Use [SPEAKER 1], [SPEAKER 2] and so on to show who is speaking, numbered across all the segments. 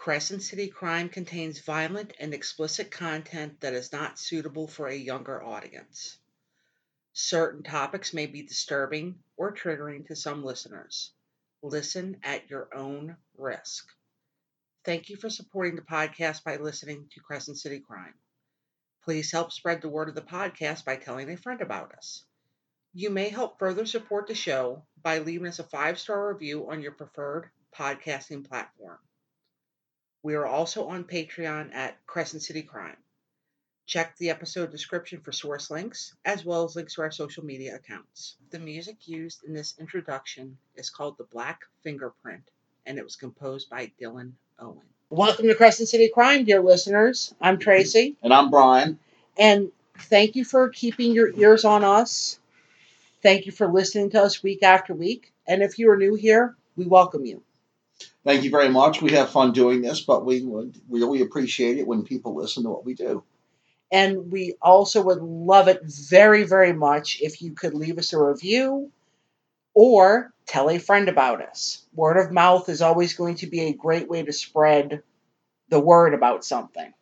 [SPEAKER 1] Crescent City Crime contains violent and explicit content that is not suitable for a younger audience. Certain topics may be disturbing or triggering to some listeners. Listen at your own risk. Thank you for supporting the podcast by listening to Crescent City Crime. Please help spread the word of the podcast by telling a friend about us. You may help further support the show by leaving us a five star review on your preferred podcasting platform. We are also on Patreon at Crescent City Crime. Check the episode description for source links, as well as links to our social media accounts. The music used in this introduction is called The Black Fingerprint, and it was composed by Dylan Owen. Welcome to Crescent City Crime, dear listeners. I'm Tracy,
[SPEAKER 2] And I'm Brian.
[SPEAKER 1] and thank you for keeping your ears on us. Thank you for listening to us week after week. And if you are new here, we welcome you.
[SPEAKER 2] Thank you very much. We have fun doing this, but we would really appreciate it when people listen to what we do.
[SPEAKER 1] And we also would love it very, very much if you could leave us a review or tell a friend about us. Word of mouth is always going to be a great way to spread the word about something.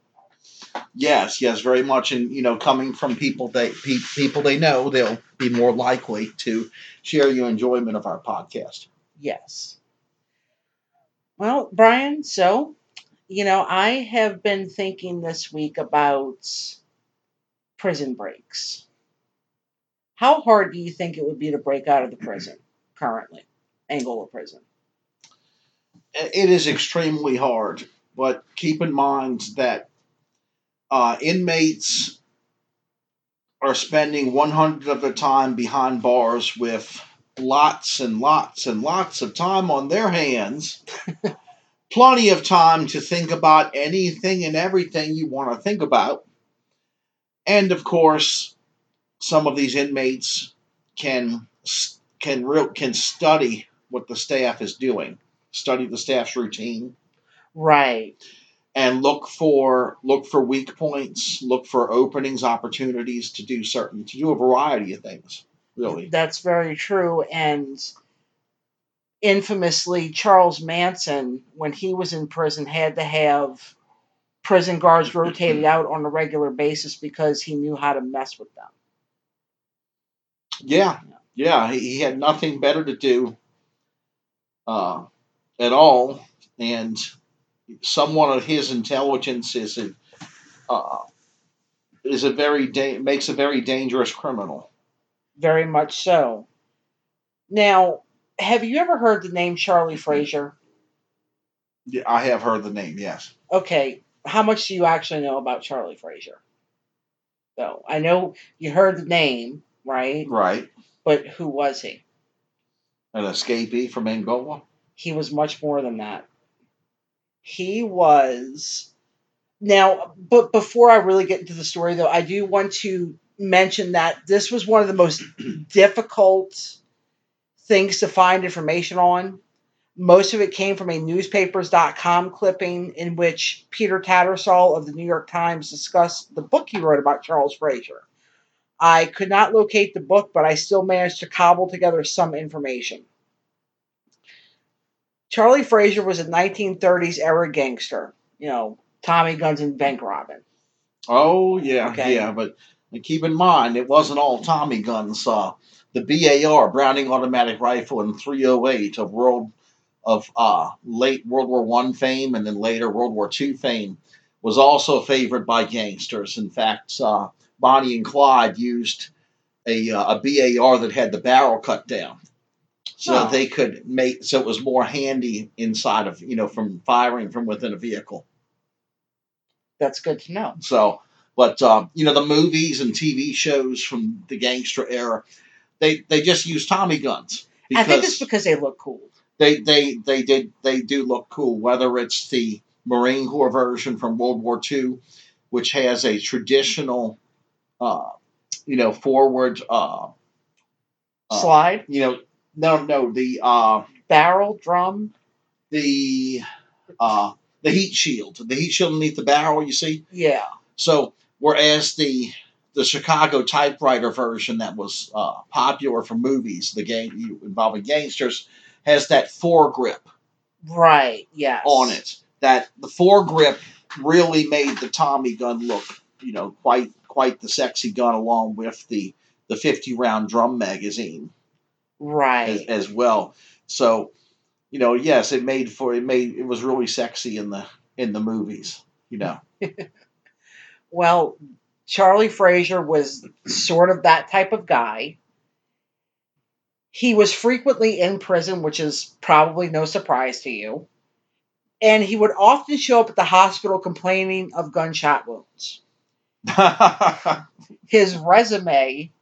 [SPEAKER 2] Yes, yes, very much. And you know, coming from people they pe- people they know, they'll be more likely to share your enjoyment of our podcast.
[SPEAKER 1] Yes. Well, Brian, so, you know, I have been thinking this week about prison breaks. How hard do you think it would be to break out of the prison currently, Angola prison?
[SPEAKER 2] It is extremely hard, but keep in mind that uh, inmates are spending 100 of their time behind bars with lots and lots and lots of time on their hands. Plenty of time to think about anything and everything you want to think about. And of course, some of these inmates can can real can study what the staff is doing, study the staff's routine,
[SPEAKER 1] Right.
[SPEAKER 2] and look for look for weak points, look for openings, opportunities to do certain to do a variety of things. Really,
[SPEAKER 1] That's very true. And infamously, Charles Manson, when he was in prison, had to have prison guards rotated out on a regular basis because he knew how to mess with them.
[SPEAKER 2] yeah, yeah. He, he had nothing better to do uh, at all, and someone of his intelligence is a uh, is a very da- makes a very dangerous criminal.
[SPEAKER 1] Very much so. Now, have you ever heard the name Charlie mm-hmm. Frazier?
[SPEAKER 2] Yeah, I have heard the name. Yes.
[SPEAKER 1] Okay, how much do you actually know about Charlie Frazier? So, I know you heard the name, right?
[SPEAKER 2] Right.
[SPEAKER 1] But who was he?
[SPEAKER 2] An escapee from Angola.
[SPEAKER 1] He was much more than that. He was. Now, but before I really get into the story, though, I do want to mention that this was one of the most difficult things to find information on. Most of it came from a newspapers.com clipping in which Peter Tattersall of the New York Times discussed the book he wrote about Charles Frazier. I could not locate the book, but I still managed to cobble together some information. Charlie Frazier was a 1930s era gangster, you know, Tommy guns and bank robbing.
[SPEAKER 2] Oh yeah,
[SPEAKER 1] Okay.
[SPEAKER 2] yeah, but keep in mind it wasn't all Tommy guns. Uh, the BAR Browning automatic rifle in 308 of world of uh, late World War One fame and then later World War Two fame was also favored by gangsters. In fact, uh, Bonnie and Clyde used a, uh, a BAR that had the barrel cut down. So
[SPEAKER 1] Oh.
[SPEAKER 2] they could make so it was more handy inside of you know from firing from within a vehicle.
[SPEAKER 1] That's good to know.
[SPEAKER 2] So, but um, you know, the movies and TV shows from the gangster era, they they just use Tommy guns
[SPEAKER 1] I think it's
[SPEAKER 2] because
[SPEAKER 1] they look cool.
[SPEAKER 2] they they they did they do look cool. Whether it's the Marine Corps version from World War II, which has a traditional, uh, you know, forward, uh, uh,
[SPEAKER 1] Slide,
[SPEAKER 2] you know, no no the uh,
[SPEAKER 1] barrel, drum.
[SPEAKER 2] the uh, the heat shield, the heat shield underneath the barrel. You see,
[SPEAKER 1] Yeah.
[SPEAKER 2] So whereas the the Chicago typewriter version that was uh, popular for movies, the game involving gangsters, has that foregrip
[SPEAKER 1] Right. Yes.
[SPEAKER 2] on it. that the foregrip really made the Tommy gun look, you know, quite quite the sexy gun, along with the the fifty round drum magazine as,
[SPEAKER 1] Right.
[SPEAKER 2] as well. So, you know, yes, it made for it made it was really sexy in the in the movies. You know,
[SPEAKER 1] Well, Charlie Frazier was sort of that type of guy. He was frequently in prison, which is probably no surprise to you. And he would often show up at the hospital complaining of gunshot wounds. His resume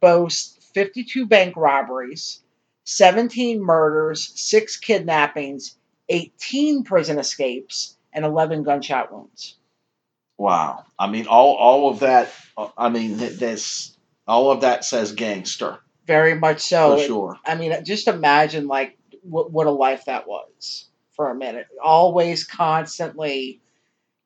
[SPEAKER 1] boasts 52 bank robberies, 17 murders, 6 kidnappings, 18 prison escapes, and 11 gunshot wounds.
[SPEAKER 2] Wow. I mean, all all of that. uh, I mean, th- this all of that says gangster
[SPEAKER 1] Very much so.
[SPEAKER 2] for sure.
[SPEAKER 1] I mean, just imagine like what, what a life that was for a minute. Always constantly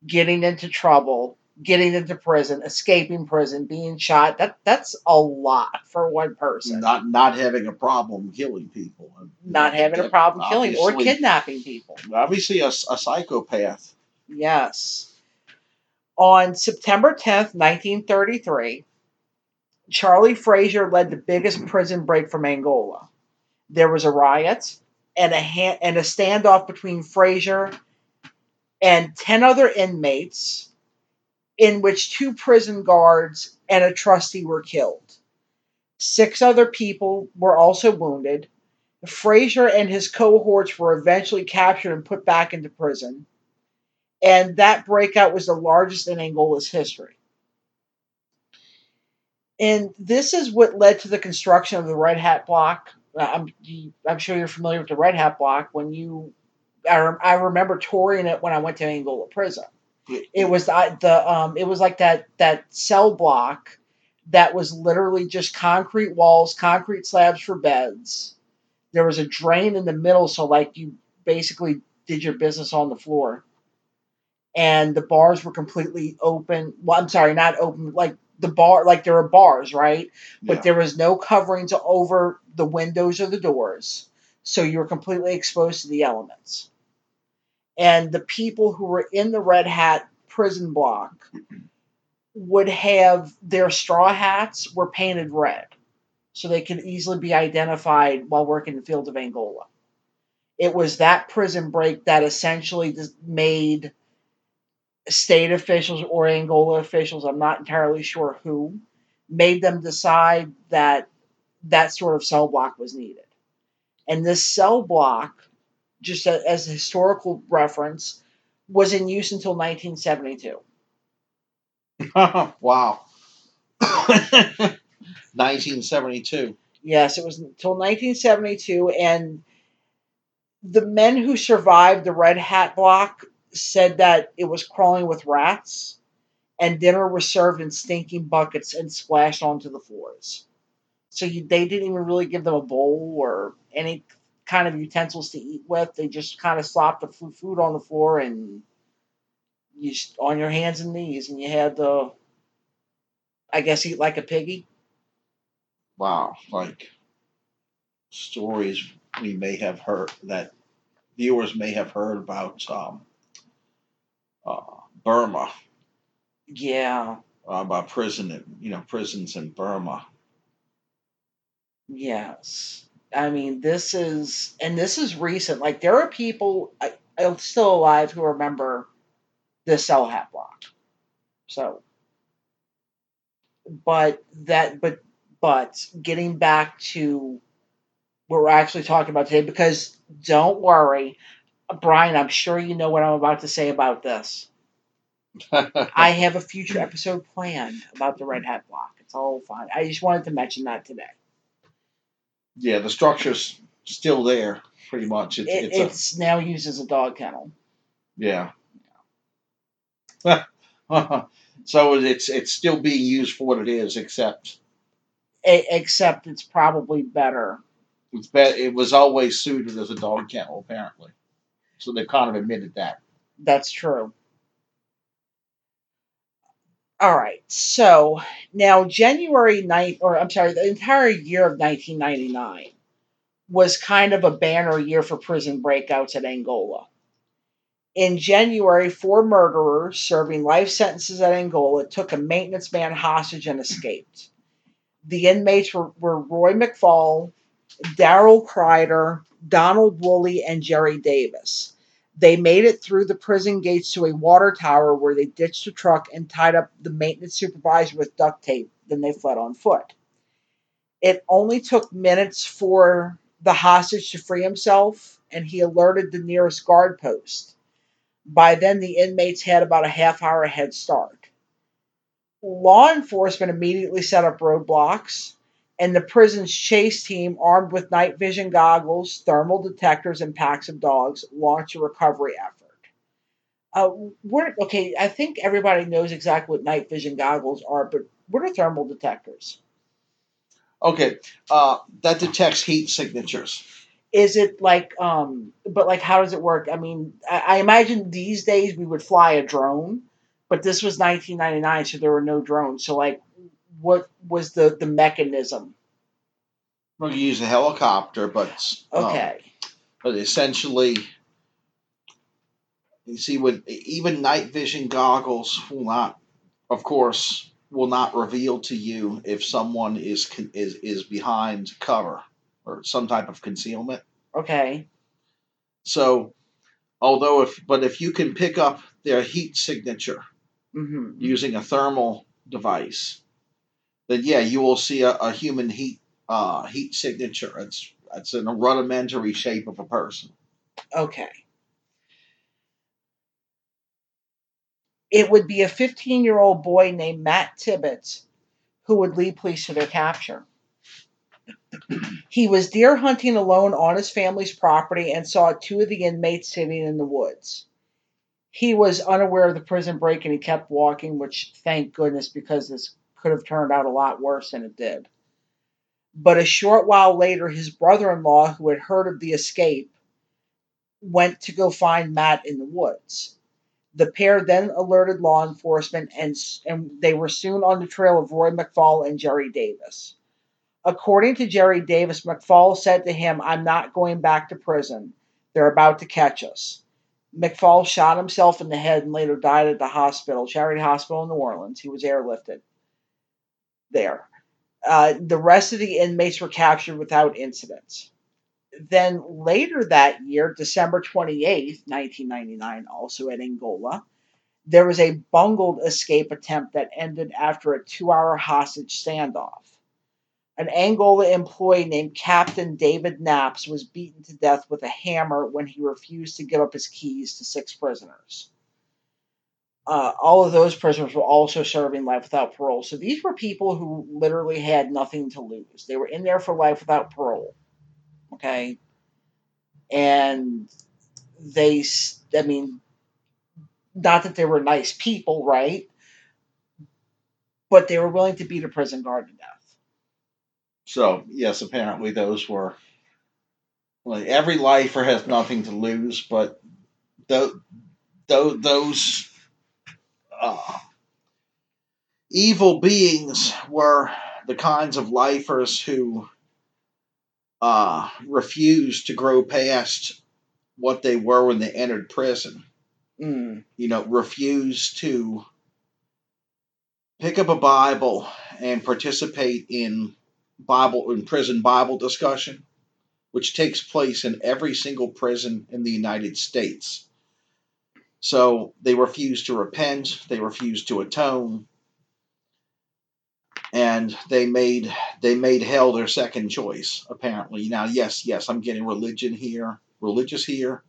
[SPEAKER 1] getting into trouble, getting into prison, escaping prison, being shot. That that's a lot for one person. Not,
[SPEAKER 2] Not not having a problem killing people.
[SPEAKER 1] Not having a problem killing or kidnapping people.
[SPEAKER 2] Obviously, a, a psychopath.
[SPEAKER 1] Yes. On September 10th, 1933, Charlie Frazier led the biggest prison break from Angola. There was a riot and a ha- and a standoff between Frazier and 10 other inmates in which two prison guards and a trustee were killed. Six other people were also wounded. Frazier and his cohorts were eventually captured and put back into prison and that breakout was the largest in Angola's history. And this is what led to the construction of the Red Hat Block. I'm, I'm sure you're familiar with the Red Hat Block. When you, I, rem- I remember touring it when I went to Angola prison. It was the, the um, it was like that that cell block that was literally just concrete walls, concrete slabs for beds. There was a drain in the middle, so like you basically did your business on the floor and the bars were completely open. Well, I'm sorry, not open. Like the bar, like there were bars, right? But
[SPEAKER 2] Yeah.
[SPEAKER 1] there was no coverings over the windows or the doors, so you were completely exposed to the elements. And the people who were in the Red Hat prison block would have their straw hats were painted red, so they could easily be identified while working in the fields of Angola. It was that prison break that essentially made state officials or Angola officials, I'm not entirely sure who, made them decide that that sort of cell block was needed. And this cell block, just as a historical reference, was in use until 1972.
[SPEAKER 2] wow. 1972.
[SPEAKER 1] Yes, it was until 1972, and the men who survived the Red Hat block said that it was crawling with rats, and dinner was served in stinking buckets and splashed onto the floors. So you, they didn't even really give them a bowl or any kind of utensils to eat with. They just kind of slopped the food on the floor and you on your hands and knees, and you had to, I guess, eat like a piggy.
[SPEAKER 2] Wow. Like stories we may have heard that viewers may have heard about um, uh, Burma,
[SPEAKER 1] Yeah.
[SPEAKER 2] uh, about prison, you know, prisons in Burma.
[SPEAKER 1] Yes. I mean, this is, and this is recent. Like, there are people I, I'm still alive who remember the cell hat block. So, but that, but, but getting back to what we're actually talking about today, because don't worry, Brian, I'm sure you know what I'm about to say about this. I have a future episode planned about the Red Hat block. It's all fine. I just wanted to mention that today.
[SPEAKER 2] yeah, the structure's still there, pretty much. It's,
[SPEAKER 1] It,
[SPEAKER 2] it's, a,
[SPEAKER 1] now used as a dog kennel.
[SPEAKER 2] yeah. so it's it's still being used for what it is, except
[SPEAKER 1] except it's probably better.
[SPEAKER 2] it's be, it was always suited as a dog kennel, apparently. So they kind of admitted that.
[SPEAKER 1] That's true. All right. So now January 9th, or I'm sorry, the entire year of 1999 was kind of a banner year for prison breakouts at Angola. In January, four murderers serving life sentences at Angola took a maintenance man hostage and escaped. The inmates were, were Roy McFall, Daryl Kreider, Donald Woolley, and Jerry Davis. They made it through the prison gates to a water tower where they ditched a truck and tied up the maintenance supervisor with duct tape. Then they fled on foot. It only took minutes for the hostage to free himself, and he alerted the nearest guard post. By then, the inmates had about a half hour head start. Law enforcement immediately set up roadblocks, and the prison's chase team, armed with night vision goggles, thermal detectors, and packs of dogs, launched a recovery effort. Uh, what, okay, I think everybody knows exactly what night vision goggles are, but what are thermal detectors?
[SPEAKER 2] Okay, uh, that detects heat signatures.
[SPEAKER 1] Is it like, um, but like, how does it work? I mean, I, I imagine these days we would fly a drone, but this was 1999, so there were no drones. So, like, what was the the mechanism?
[SPEAKER 2] Well, you use a helicopter, but um,
[SPEAKER 1] Okay,
[SPEAKER 2] but essentially, you see, with even night vision goggles will not, of course, will not reveal to you if someone is is is behind cover or some type of concealment.
[SPEAKER 1] okay,
[SPEAKER 2] So, although if but if you can pick up their heat signature
[SPEAKER 1] hmm
[SPEAKER 2] using a thermal device, then yeah, you will see a, a human heat uh, heat signature. It's it's in a rudimentary shape of a person.
[SPEAKER 1] okay. It would be a 15 year old boy named Matt Tibbetts who would lead police to their capture. He was deer hunting alone on his family's property and saw two of the inmates sitting in the woods. He was unaware of the prison break and he kept walking, which thank goodness because this could have turned out a lot worse than it did. But a short while later, his brother in law, who had heard of the escape, went to go find Matt in the woods. The pair then alerted law enforcement, and, and they were soon on the trail of Roy McFall and Jerry Davis. According to Jerry Davis, McFall said to him, I'm not going back to prison. They're about to catch us. McFall shot himself in the head and later died at the hospital, Charity Hospital in New Orleans. He was airlifted there. Uh, the rest of the inmates were captured without incident. Then later that year, December 28th, 1999, also at Angola, there was a bungled escape attempt that ended after a two hour hostage standoff. An Angola employee named Captain David Knapps was beaten to death with a hammer when he refused to give up his keys to six prisoners. Uh, all of those prisoners were also serving life without parole. So these were people who literally had nothing to lose. They were in there for life without parole. Okay. And they, I mean, not that they were nice people, right? But they were willing to beat a prison guard to death.
[SPEAKER 2] So yes, apparently those were like every lifer has nothing to lose, but those those uh, evil beings were the kinds of lifers who uh, refused to grow past what they were when they entered prison.
[SPEAKER 1] Mm,
[SPEAKER 2] You know, refused to pick up a Bible and participate in Bible in prison Bible discussion, which takes place in every single prison in the United States. So they refuse to repent, they refuse to atone, and they made they made hell their second choice. Apparently, now yes, yes, I'm getting religion here, religious here,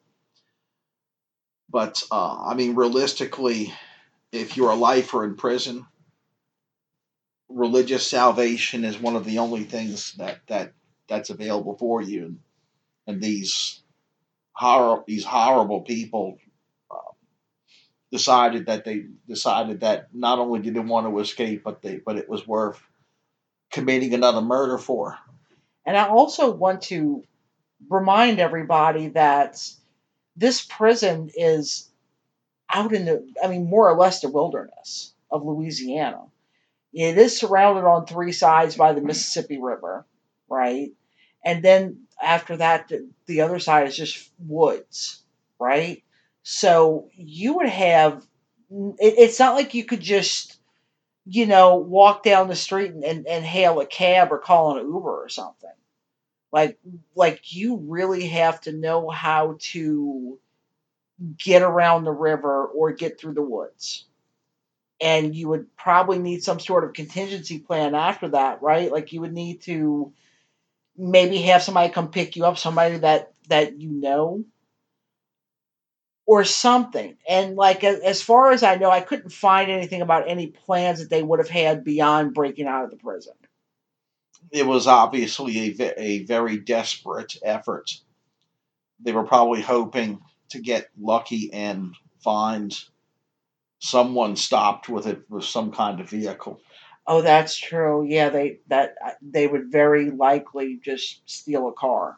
[SPEAKER 2] but uh, I mean realistically, if you're a lifer in prison, religious salvation is one of the only things that that that's available for you. And these horror these horrible people decided that they decided that not only did they want to escape but they but it was worth committing another murder for
[SPEAKER 1] And I also want to remind everybody that this prison is out in the, I mean, more or less the wilderness of Louisiana. It is surrounded on three sides by the Mississippi River, right? And then after that, the, the other side is just woods, right? So you would have. It, it's not like you could just, you know, walk down the street and, and, and hail a cab or call an Uber or something. Like, like you really have to know how to get around the river or get through the woods. And you would probably need some sort of contingency plan after that, right? Like you would need to maybe have somebody come pick you up, somebody that that you know or something. And like as far as I know, I couldn't find anything about any plans that they would have had beyond breaking out of the prison.
[SPEAKER 2] It was obviously a, a very desperate effort. They were probably hoping to get lucky and find someone stopped with it with some kind of vehicle.
[SPEAKER 1] Oh, that's true. Yeah, they that they would very likely just steal a car.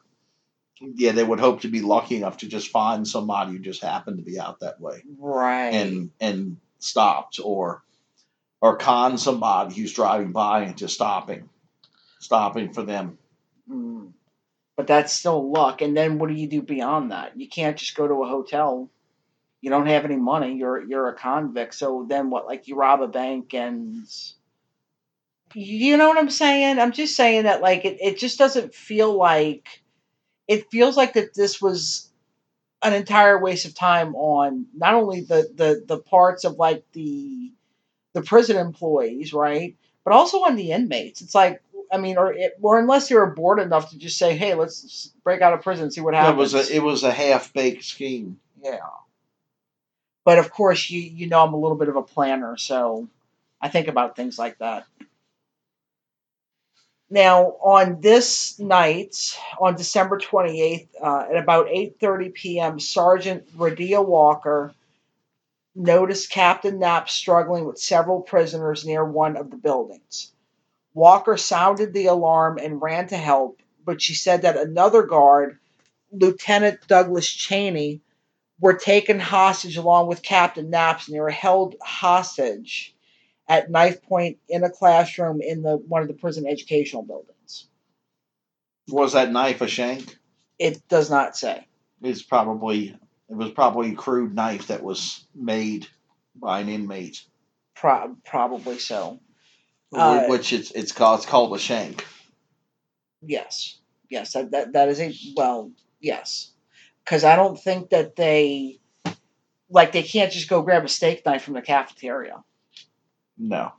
[SPEAKER 2] Yeah, they would hope to be lucky enough to just find somebody who just happened to be out that way
[SPEAKER 1] Right.
[SPEAKER 2] and and stopped or or con somebody who's driving by into stopping stopping for them.
[SPEAKER 1] Mm. But that's still luck. And then what do you do beyond that? You can't just go to a hotel. You don't have any money. You're you're a convict. So then what? Like you rob a bank and you know what I'm saying? I'm just saying that like it, it just doesn't feel like it feels like that this was an entire waste of time on not only the the the parts of like the the prison employees, right? But also on the inmates. It's like I mean, or it, or unless you're bored enough to just say, "Hey, let's break out of prison and see what
[SPEAKER 2] It
[SPEAKER 1] happens."
[SPEAKER 2] was a it was a half baked scheme.
[SPEAKER 1] yeah. But of course, you you know I'm a little bit of a planner, so I think about things like that. Now, on this night, on December 28th, uh, at about 8:30 p.m., Sergeant Radia Walker noticed Captain Knapp struggling with several prisoners near one of the buildings. Walker sounded the alarm and ran to help, but she said that another guard, Lieutenant Douglas Cheney, were taken hostage along with Captain Knapps, and they were held hostage at knife point in a classroom in the one of the prison educational buildings.
[SPEAKER 2] Was that knife a shank?
[SPEAKER 1] It does not say.
[SPEAKER 2] It's probably it was probably a crude knife that was made by an inmate,
[SPEAKER 1] Pro- probably so. Uh,
[SPEAKER 2] which it's it's called it's called a shank.
[SPEAKER 1] Yes, yes, that that, that is a well, yes, because I don't think that they like they can't just go grab a steak knife from the cafeteria,
[SPEAKER 2] No,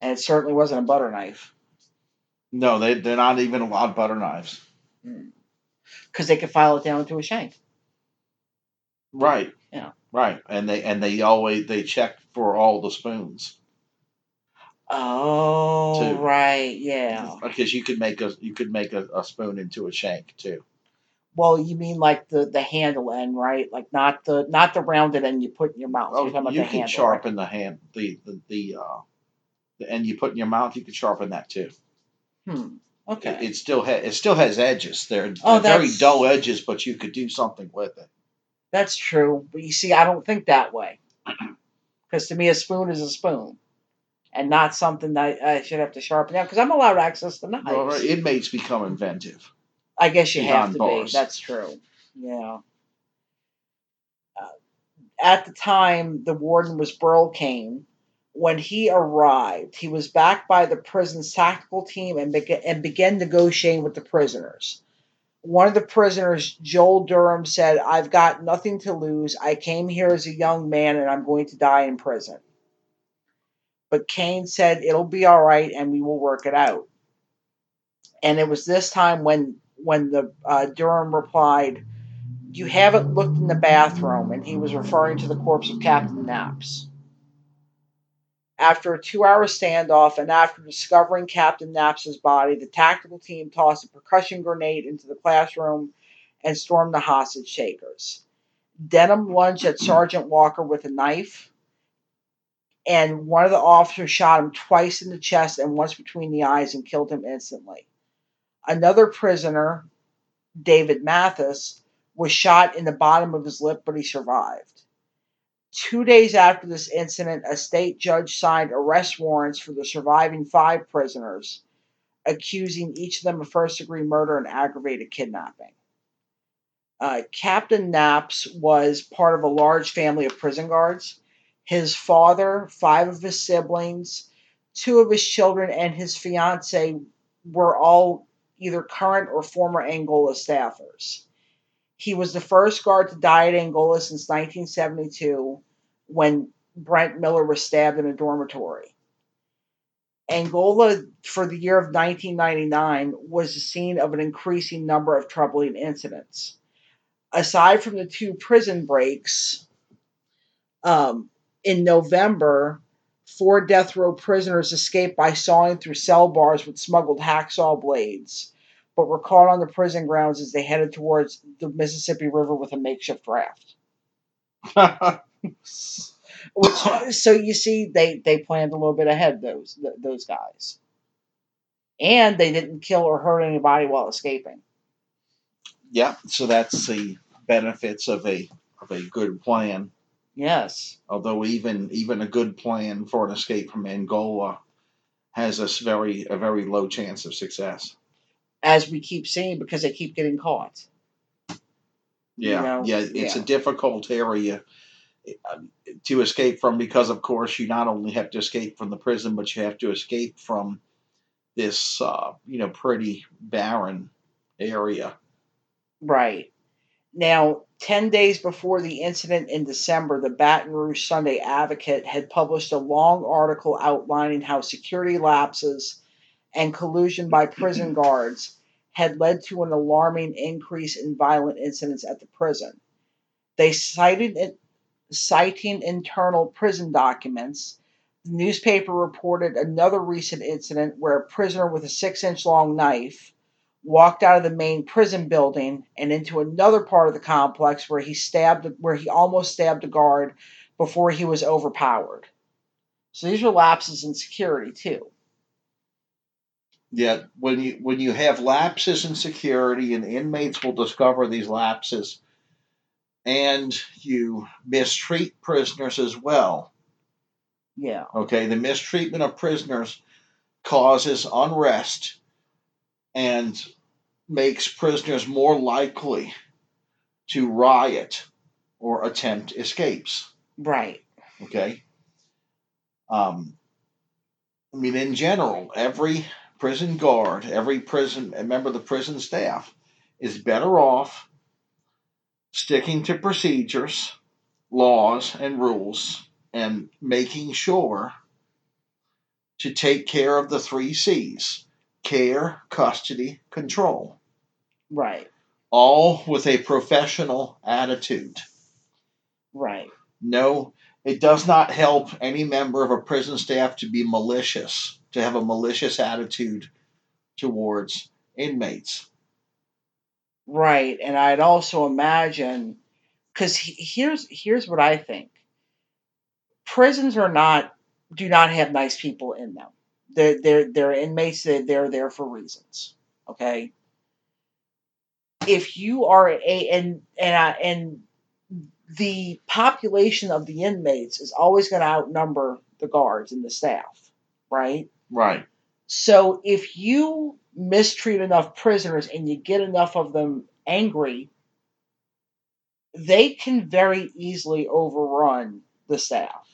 [SPEAKER 1] and it certainly wasn't a butter knife
[SPEAKER 2] no, they they're not even allowed butter knives. Hmm.
[SPEAKER 1] because they could file it down into a shank.
[SPEAKER 2] Right.
[SPEAKER 1] Yeah.
[SPEAKER 2] Right, and they and they always they check for all the spoons
[SPEAKER 1] Oh,
[SPEAKER 2] Two.
[SPEAKER 1] right, yeah.
[SPEAKER 2] Uh, because you could make a you could make a, a spoon into a shank too.
[SPEAKER 1] Well, you mean like the the handle end, right? Like not the not the rounded end you put in your mouth.
[SPEAKER 2] Oh, you can
[SPEAKER 1] handle,
[SPEAKER 2] sharpen the hand the the, the uh the end you put in your mouth. You can sharpen that too.
[SPEAKER 1] Hmm. Okay.
[SPEAKER 2] It, it still has it still has edges. They're,
[SPEAKER 1] Oh,
[SPEAKER 2] they're very dull edges, but you could do something with it.
[SPEAKER 1] That's true. But you see, I don't think that way. Because to me, a spoon is a spoon, and not something that I should have to sharpen down. Because I'm allowed access to knives.
[SPEAKER 2] Well, inmates become inventive.
[SPEAKER 1] I guess you have to
[SPEAKER 2] bars.
[SPEAKER 1] be. That's true. Yeah. Uh, at the time, the warden was Burl Cain. When he arrived, he was backed by the prison's tactical team and, and began negotiating with the prisoners. One of the prisoners, Joel Durham, said, I've got nothing to lose. I came here as a young man and I'm going to die in prison. But Cain said, It'll be all right and we will work it out. And it was this time when when the uh, Durham replied, "You haven't looked in the bathroom," and he was referring to the corpse of Captain Knapps. After a two-hour standoff and after discovering Captain Knapp's body, the tactical team tossed a percussion grenade into the classroom and stormed the hostage takers. Denham lunged at Sergeant Walker with a knife, and one of the officers shot him twice in the chest and once between the eyes and killed him instantly. Another prisoner, David Mathis, was shot in the bottom of his lip, but he survived. Two days after this incident, a state judge signed arrest warrants for the surviving five prisoners, accusing each of them of first degree murder and aggravated kidnapping. Uh, Captain Knapps was part of a large family of prison guards. His father, five of his siblings, two of his children, and his fiance were all either current or former Angola staffers. He was the first guard to die at Angola since 1972 when Brent Miller was stabbed in a dormitory. Angola, for the year of 1999, was the scene of an increasing number of troubling incidents. Aside from the two prison breaks, um, in November, four death row prisoners escaped by sawing through cell bars with smuggled hacksaw blades, but were caught on the prison grounds as they headed towards the Mississippi River with a makeshift raft. Which, so you see, they they planned a little bit ahead. Those th- those guys, and they didn't kill or hurt anybody while escaping.
[SPEAKER 2] yeah, so that's the benefits of a of a good plan.
[SPEAKER 1] Yes,
[SPEAKER 2] Although even even a good plan for an escape from Angola has a very a very low chance of success.
[SPEAKER 1] as we keep seeing, because they keep getting caught. You
[SPEAKER 2] Yeah,
[SPEAKER 1] know,
[SPEAKER 2] yeah, it's
[SPEAKER 1] yeah.
[SPEAKER 2] a difficult area uh, to escape from because, of course, you not only have to escape from the prison, but you have to escape from this, uh, you know, pretty barren area.
[SPEAKER 1] Right. Now, 10 days before the incident in December, the Baton Rouge Sunday Advocate had published a long article outlining how security lapses and collusion by prison guards had led to an alarming increase in violent incidents at the prison. They cited it, citing internal prison documents. The newspaper reported another recent incident where a prisoner with a six inch long knife walked out of the main prison building and into another part of the complex where he stabbed where he almost stabbed a guard before he was overpowered. So these are lapses in security too.
[SPEAKER 2] Yet, when you when you have lapses in security, and inmates will discover these lapses, and you mistreat prisoners as well.
[SPEAKER 1] Yeah.
[SPEAKER 2] Okay, the mistreatment of prisoners causes unrest and makes prisoners more likely to riot or attempt escapes.
[SPEAKER 1] Right.
[SPEAKER 2] Okay. Um, I mean, in general, every prison guard, every prison member of the prison staff is better off sticking to procedures, laws, and rules, and making sure to take care of the three C's care, custody, control,
[SPEAKER 1] Right.
[SPEAKER 2] all with a professional attitude.
[SPEAKER 1] Right.
[SPEAKER 2] No, it does not help any member of a prison staff to be malicious, to have a malicious attitude towards inmates.
[SPEAKER 1] Right. And I'd also imagine because here's here's what I think. Prisons are not do not have nice people in them. They're they're they're inmates. They're, they're there for reasons. Okay. If you are a and and I, and the population of the inmates is always going to outnumber the guards and the staff, right?
[SPEAKER 2] Right.
[SPEAKER 1] So if you mistreat enough prisoners and you get enough of them angry, they can very easily overrun the staff.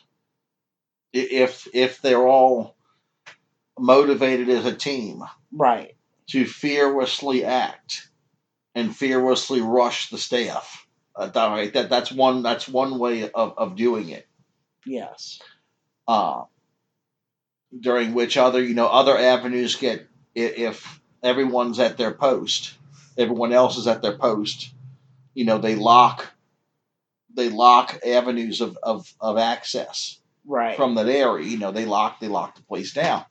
[SPEAKER 2] If if they're all motivated as a team
[SPEAKER 1] Right.
[SPEAKER 2] to fearlessly act and fearlessly rush the staff. Uh, that, right, that that's one that's one way of, of doing it.
[SPEAKER 1] Yes.
[SPEAKER 2] uh, during which other you know other avenues get if everyone's at their post everyone else is at their post you know they lock they lock avenues of, of, of access
[SPEAKER 1] Right.
[SPEAKER 2] from that area you know they lock they lock the place down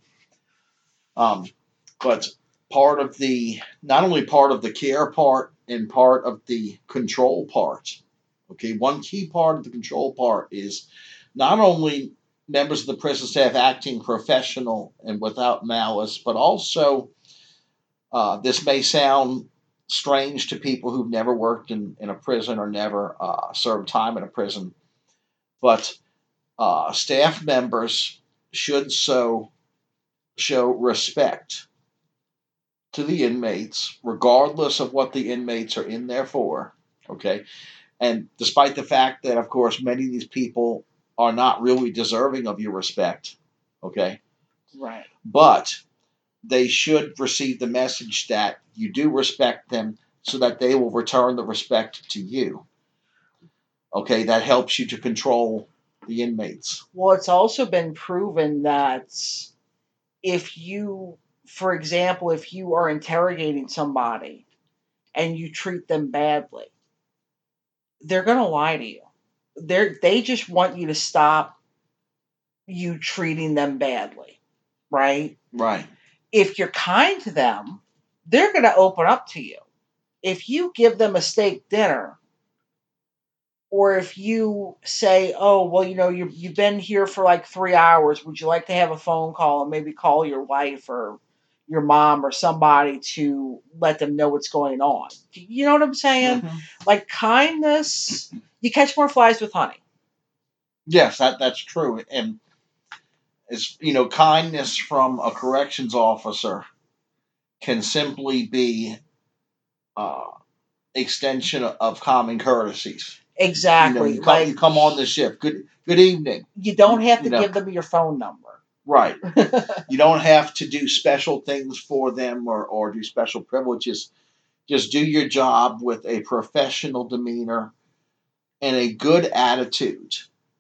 [SPEAKER 2] um, but part of the not only part of the care part and part of the control part okay one key part of the control part is not only members of the prison staff acting professional and without malice, but also uh, this may sound strange to people who've never worked in, in a prison or never uh, served time in a prison, but uh, staff members should so show respect to the inmates, regardless of what the inmates are in there for, Okay. And despite the fact that, of course, many of these people are not really deserving of your respect, okay,
[SPEAKER 1] Right.
[SPEAKER 2] but they should receive the message that you do respect them so that they will return the respect to you. Okay, that helps you to control the inmates.
[SPEAKER 1] Well, it's also been proven that if you, for example, if you are interrogating somebody and you treat them badly, they're going to lie to you. They're, they just want you to stop you treating them badly, right?
[SPEAKER 2] Right.
[SPEAKER 1] If you're kind to them, they're going to open up to you. If you give them a steak dinner, or if you say, "Oh, well, you know, you you've been here for like three hours. Would you like to have a phone call and maybe call your wife or your mom or somebody to let them know what's going on?" You know what I'm saying?
[SPEAKER 2] Mhm.
[SPEAKER 1] Like kindness, you catch more flies with honey.
[SPEAKER 2] Yes, that, that's true. And it's you know, kindness from a corrections officer can simply be uh, extension of common courtesies. You know,
[SPEAKER 1] Exactly.
[SPEAKER 2] you come,
[SPEAKER 1] like
[SPEAKER 2] you come on the ship. Good good evening.
[SPEAKER 1] you don't have to
[SPEAKER 2] you know.
[SPEAKER 1] give them your phone number.
[SPEAKER 2] Right. you don't have to do special things for them or, or do special privileges. Just do your job with a professional demeanor and a good attitude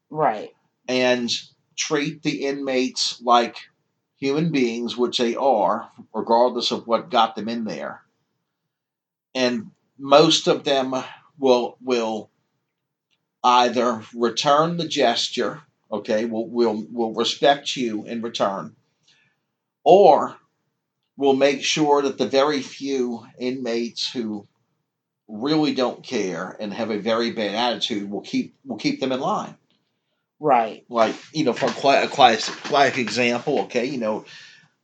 [SPEAKER 1] right.
[SPEAKER 2] and treat the inmates like human beings, which they are, regardless of what got them in there. And most of them will will either return the gesture, okay, we'll, we'll, we'll respect you in return, or we'll make sure that the very few inmates who really don't care and have a very bad attitude will keep will keep them in line
[SPEAKER 1] Right.
[SPEAKER 2] like you know for quite a classic, classic example okay you know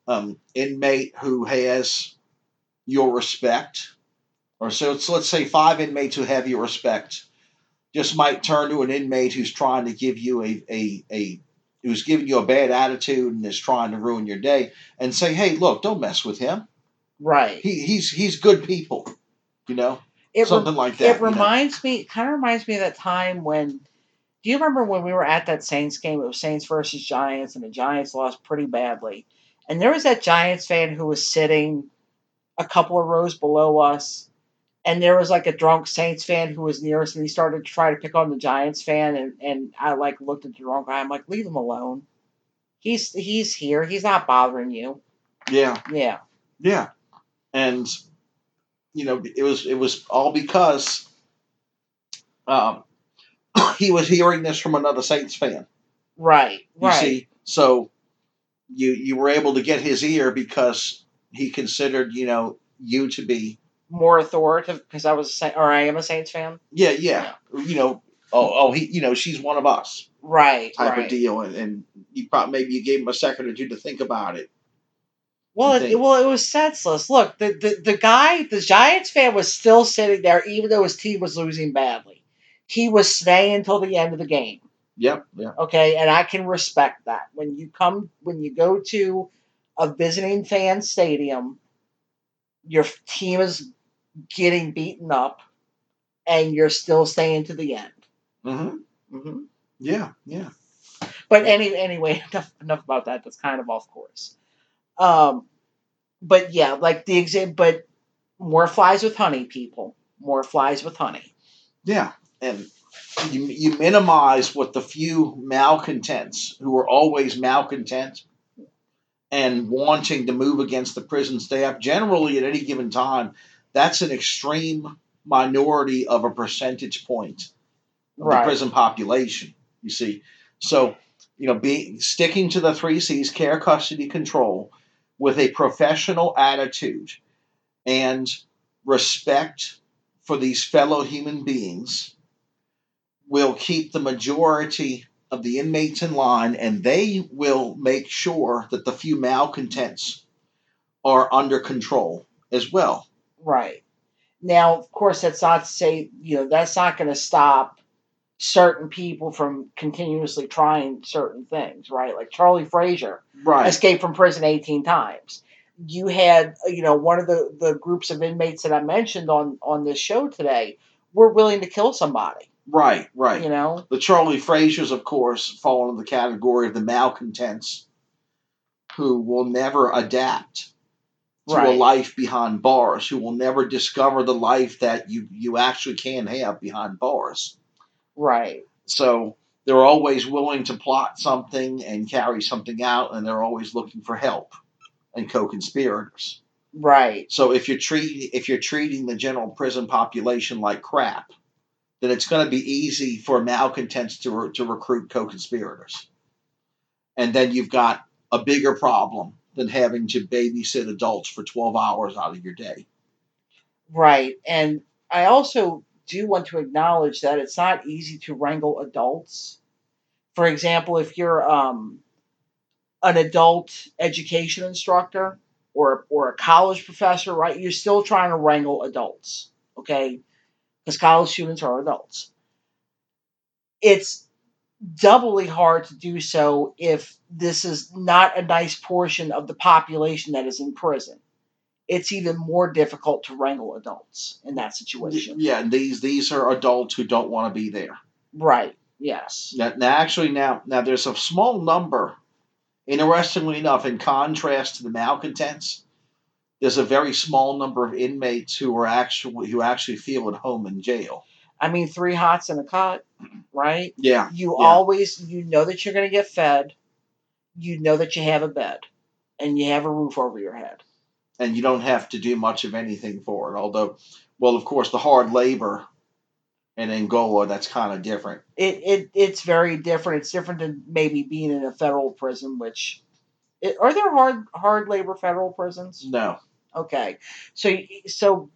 [SPEAKER 2] um, inmate who has your respect or so, so let's say five inmates who have your respect just might turn to an inmate who's trying to give you a, a, a who's giving you a bad attitude and is trying to ruin your day and say hey look don't mess with him
[SPEAKER 1] Right.
[SPEAKER 2] he, he's he's good people you know
[SPEAKER 1] It
[SPEAKER 2] something like that
[SPEAKER 1] it
[SPEAKER 2] you know?
[SPEAKER 1] reminds me, it kind of reminds me of that time when. Do you remember when we were at that Saints game? It was Saints versus Giants, and the Giants lost pretty badly. And there was that Giants fan who was sitting a couple of rows below us, and there was like a drunk Saints fan who was near us, and he started to try to pick on the Giants fan, and, and I like looked at the drunk guy. I'm like, leave him alone. He's he's here. He's not bothering you.
[SPEAKER 2] yeah
[SPEAKER 1] Yeah.
[SPEAKER 2] Yeah, and you know it was it was all because um, he was hearing this from another Saints fan.
[SPEAKER 1] Right.
[SPEAKER 2] You
[SPEAKER 1] right.
[SPEAKER 2] see, so you you were able to get his ear because he considered you know you to be
[SPEAKER 1] More authoritative because I was a or I am a Saints fan.
[SPEAKER 2] yeah yeah you know oh oh he you know she's one of us
[SPEAKER 1] Right.
[SPEAKER 2] type
[SPEAKER 1] right.
[SPEAKER 2] of deal and, and you probably maybe you gave him a second or two to think about it.
[SPEAKER 1] Well, it, well, it was senseless. Look, the, the the guy, the Giants fan, was still sitting there, even though his team was losing badly. He was staying until the end of the game.
[SPEAKER 2] Yep. Yeah.
[SPEAKER 1] Okay, and I can respect that. When you come, when you go to a visiting fan stadium, your team is getting beaten up, and you're still staying to the end.
[SPEAKER 2] Mm-hmm.
[SPEAKER 1] hmm
[SPEAKER 2] Yeah. Yeah.
[SPEAKER 1] But any anyway, enough enough about that. That's kind of off course. Um, but yeah, like the exam. But more flies with honey, people. More flies with honey.
[SPEAKER 2] Yeah, and you you minimize what the few malcontents who are always malcontent and wanting to move against the prison staff. Generally, at any given time, that's an extreme minority of a percentage point of the prison population. You see, so you know, being sticking to the three C's: care, custody, control, with a professional attitude and respect for these fellow human beings will keep the majority of the inmates in line and they will make sure that the few malcontents are under control as well.
[SPEAKER 1] Right. Now, of course, that's not to say you know that's not going to stop certain people from continuously trying certain things. Right. Like Charlie Frazier.
[SPEAKER 2] Right.
[SPEAKER 1] escaped from prison 18 times. You had, you know, one of the, the groups of inmates that I mentioned on, on this show today we're willing to kill somebody.
[SPEAKER 2] Right, right.
[SPEAKER 1] You know,
[SPEAKER 2] The Charlie Fraziers, of course, fall into the category of the malcontents who will never adapt to a life behind bars, who will never discover the life that you, you actually can have behind bars.
[SPEAKER 1] right,
[SPEAKER 2] So they're always willing to plot something and carry something out, and they're always looking for help and co-conspirators.
[SPEAKER 1] right,
[SPEAKER 2] So if you're treating if you're treating the general prison population like crap, then it's going to be easy for malcontents to re- to recruit co-conspirators, and then you've got a bigger problem than having to babysit adults for twelve hours out of your day.
[SPEAKER 1] right. And I also do want to acknowledge that it's not easy to wrangle adults. For example, if you're um, an adult education instructor or or a college professor, right? You're still trying to wrangle adults, okay? Because college students are adults. It's doubly hard to do so if this is not a nice portion of the population that is in prison. It's even more difficult to wrangle adults in that situation.
[SPEAKER 2] Yeah, and these these are adults who don't want to be there.
[SPEAKER 1] Right. Yes.
[SPEAKER 2] Now, now actually, now now there's a small number. Interestingly enough, in contrast to the malcontents, there's a very small number of inmates who are actually who actually feel at home in jail.
[SPEAKER 1] I mean, three hots and a cot, right?
[SPEAKER 2] Yeah,
[SPEAKER 1] You
[SPEAKER 2] Yeah.
[SPEAKER 1] always you know that you're going to get fed. You know that you have a bed and you have a roof over your head.
[SPEAKER 2] and you don't have to do much of anything for it. Although, well, of course, the hard labor in Angola that's kind of different.
[SPEAKER 1] It it it's very different. It's different than maybe being in a federal prison, which it, are there hard hard labor federal prisons?
[SPEAKER 2] No,
[SPEAKER 1] Okay, so so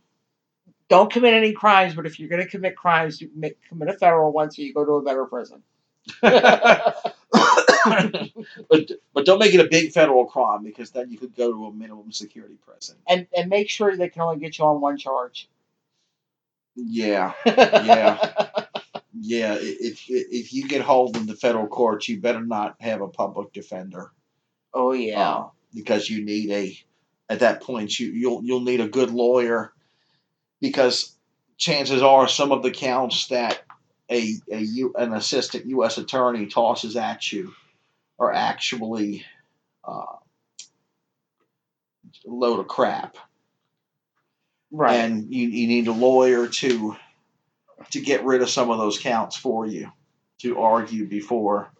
[SPEAKER 1] don't commit any crimes, but if you're going to commit crimes, you make, commit a federal one, so you go to a better prison.
[SPEAKER 2] but but don't make it a big federal crime because then you could go to a minimum security prison.
[SPEAKER 1] and and make sure they can only get you on one charge.
[SPEAKER 2] Yeah, Yeah. yeah. If if you get hauled in the federal court, you better not have a public defender.
[SPEAKER 1] oh yeah.
[SPEAKER 2] uh, because you need a at that point you you'll you'll need a good lawyer because chances are some of the counts that a, a U, an assistant U.S. attorney tosses at you are actually uh, a load of crap,
[SPEAKER 1] right.
[SPEAKER 2] and you, you need a lawyer to to get rid of some of those counts for you to argue before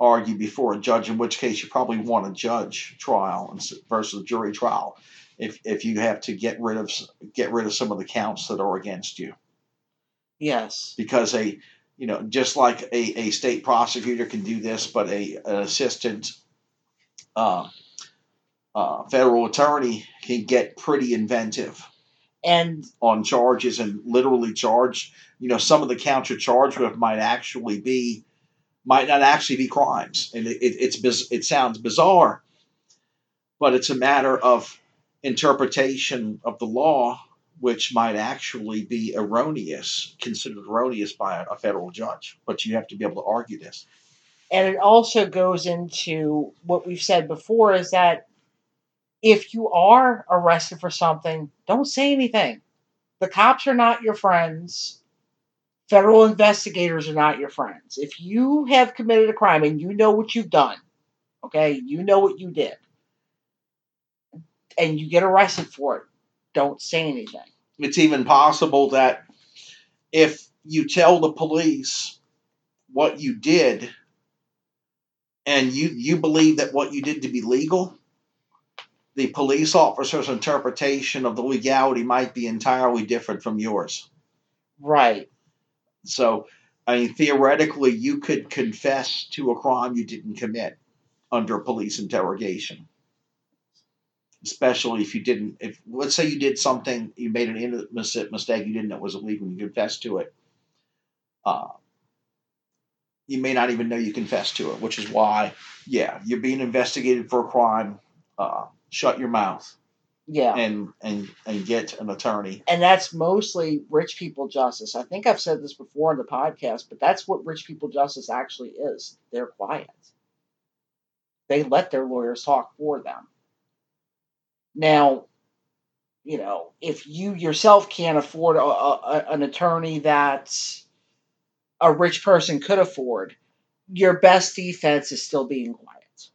[SPEAKER 2] argue before a judge. In which case, you probably want a judge trial versus a jury trial. If, if you have to get rid of get rid of some of the counts that are against you,
[SPEAKER 1] yes.
[SPEAKER 2] because a you know just like a, a state prosecutor can do this, but a an assistant uh, uh, federal attorney can get pretty inventive
[SPEAKER 1] And
[SPEAKER 2] on charges and literally charge. You know, some of the counts you're charged with might actually be, might not actually be crimes, and it, it, it's biz- it sounds bizarre, but it's a matter of interpretation of the law, which might actually be erroneous, considered erroneous by a, a federal judge. But you have to be able to argue this.
[SPEAKER 1] and it also goes into what we've said before is that if you are arrested for something, don't say anything. The cops are not your friends. Federal investigators are not your friends. If you have committed a crime and you know what you've done, okay, you know what you did, and you get arrested for it, don't say anything.
[SPEAKER 2] It's even possible that if you tell the police what you did and you you believe that what you did to be legal, the police officer's interpretation of the legality might be entirely different from yours.
[SPEAKER 1] Right.
[SPEAKER 2] So, I mean, theoretically, you could confess to a crime you didn't commit under police interrogation. Especially if you didn't, if let's say you did something, you made an innocent mistake, you didn't know it was illegal, you confessed to it. Uh, you may not even know you confessed to it, which is why, yeah, you're being investigated for a crime. Uh, shut your mouth
[SPEAKER 1] Yeah.
[SPEAKER 2] and and and get an attorney.
[SPEAKER 1] and that's mostly rich people justice. I think I've said this before on the podcast, but that's what rich people justice actually is. They're quiet. They let their lawyers talk for them. Now, you know, if you yourself can't afford a, a, an attorney that a rich person could afford, your best defense is still being quiet.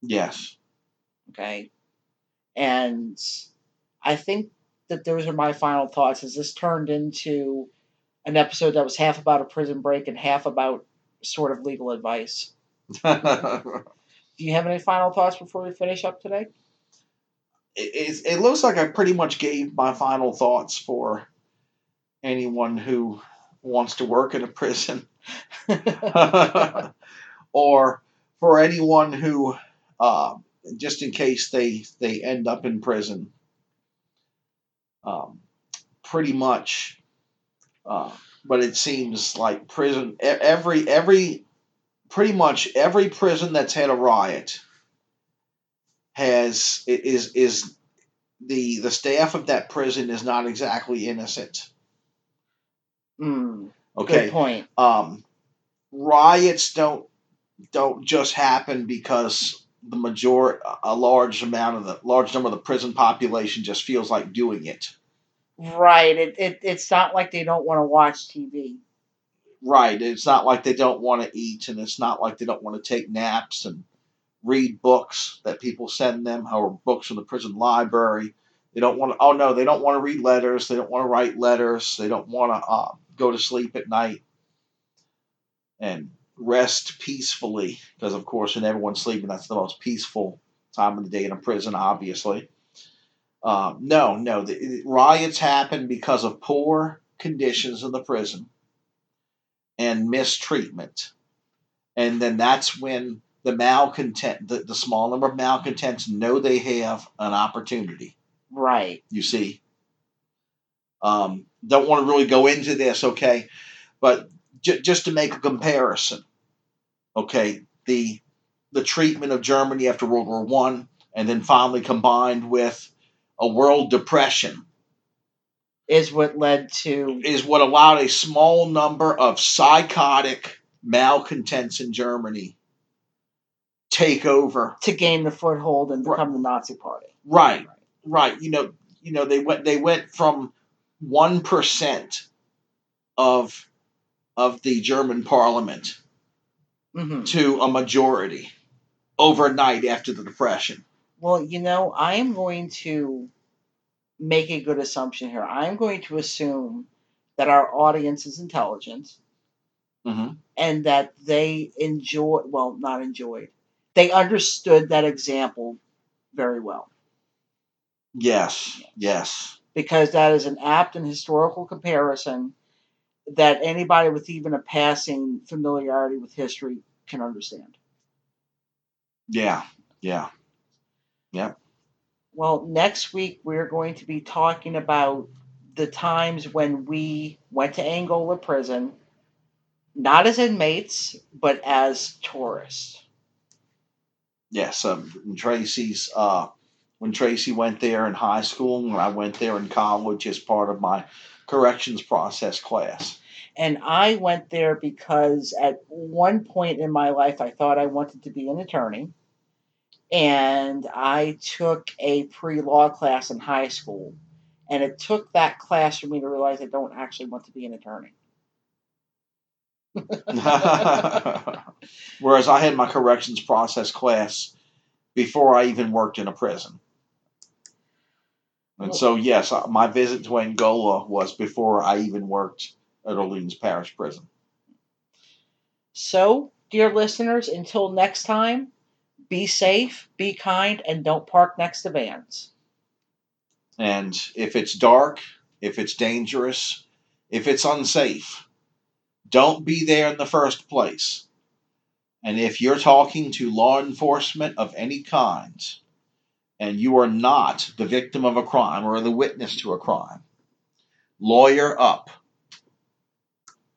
[SPEAKER 2] Yes.
[SPEAKER 1] Okay. And I think that those are my final thoughts as this turned into an episode that was half about a prison break and half about sort of legal advice. Do you have any final thoughts before we finish up today?
[SPEAKER 2] it, it looks like I pretty much gave my final thoughts for anyone who wants to work in a prison, or for anyone who, uh, just in case they they end up in prison. Um, pretty much, uh, but it seems like prison every every pretty much every prison that's had a riot has is is the the staff of that prison is not exactly innocent.
[SPEAKER 1] Mm,
[SPEAKER 2] okay.
[SPEAKER 1] Good point.
[SPEAKER 2] Um, riots don't don't just happen because the major a large amount of the large number of the prison population just feels like doing it.
[SPEAKER 1] Right. It, it it's not like they don't want to watch TV.
[SPEAKER 2] Right. It's not like they don't want to eat, and it's not like they don't want to take naps and read books that people send them or books from the prison library. They don't want to, oh no, they don't want to read letters. They don't want to write letters. They don't want to uh, go to sleep at night and rest peacefully because, of course, when everyone's sleeping, that's the most peaceful time of the day in a prison, obviously. Um, no, no, the, riots happen because of poor conditions in the prison and mistreatment. And then that's when the malcontent, the, the small number of malcontents know they have an opportunity.
[SPEAKER 1] Right.
[SPEAKER 2] You see. Um, don't want to really go into this, okay, but j- just to make a comparison, okay, the the treatment of Germany after World War One, and then finally combined with a world depression,
[SPEAKER 1] is what led to
[SPEAKER 2] is what allowed a small number of psychotic malcontents in Germany take over
[SPEAKER 1] to gain the foothold and become right. the Nazi Party.
[SPEAKER 2] Right, right. You know, you know they went they went from one percent of of the German Parliament
[SPEAKER 1] mm-hmm.
[SPEAKER 2] to a majority overnight after the Depression.
[SPEAKER 1] Well, you know, I am going to make a good assumption here. I am going to assume that our audience is intelligent
[SPEAKER 2] mm-hmm.
[SPEAKER 1] and that they enjoy well, not enjoyed they understood that example very well.
[SPEAKER 2] Yes, yes.
[SPEAKER 1] Because that is an apt and historical comparison that anybody with even a passing familiarity with history can understand.
[SPEAKER 2] Yeah, yeah, yeah.
[SPEAKER 1] Well, next week we're going to be talking about the times when we went to Angola prison, not as inmates, but as tourists
[SPEAKER 2] yes, um, Tracy's uh, when Tracy went there in high school, and I went there in college as part of my corrections process class.
[SPEAKER 1] And I went there because at one point in my life I thought I wanted to be an attorney. And I took a pre law class in high school. And it took that class for me to realize I don't actually want to be an attorney.
[SPEAKER 2] Whereas I had my corrections process class before I even worked in a prison. And so, yes, my visit to Angola was before I even worked at Orleans Parish Prison.
[SPEAKER 1] So, dear listeners, until next time, be safe, be kind, and don't park next to vans.
[SPEAKER 2] And if it's dark, if it's dangerous, if it's unsafe, don't be there in the first place. And if you're talking to law enforcement of any kind, and you are not the victim of a crime or the witness to a crime, lawyer up.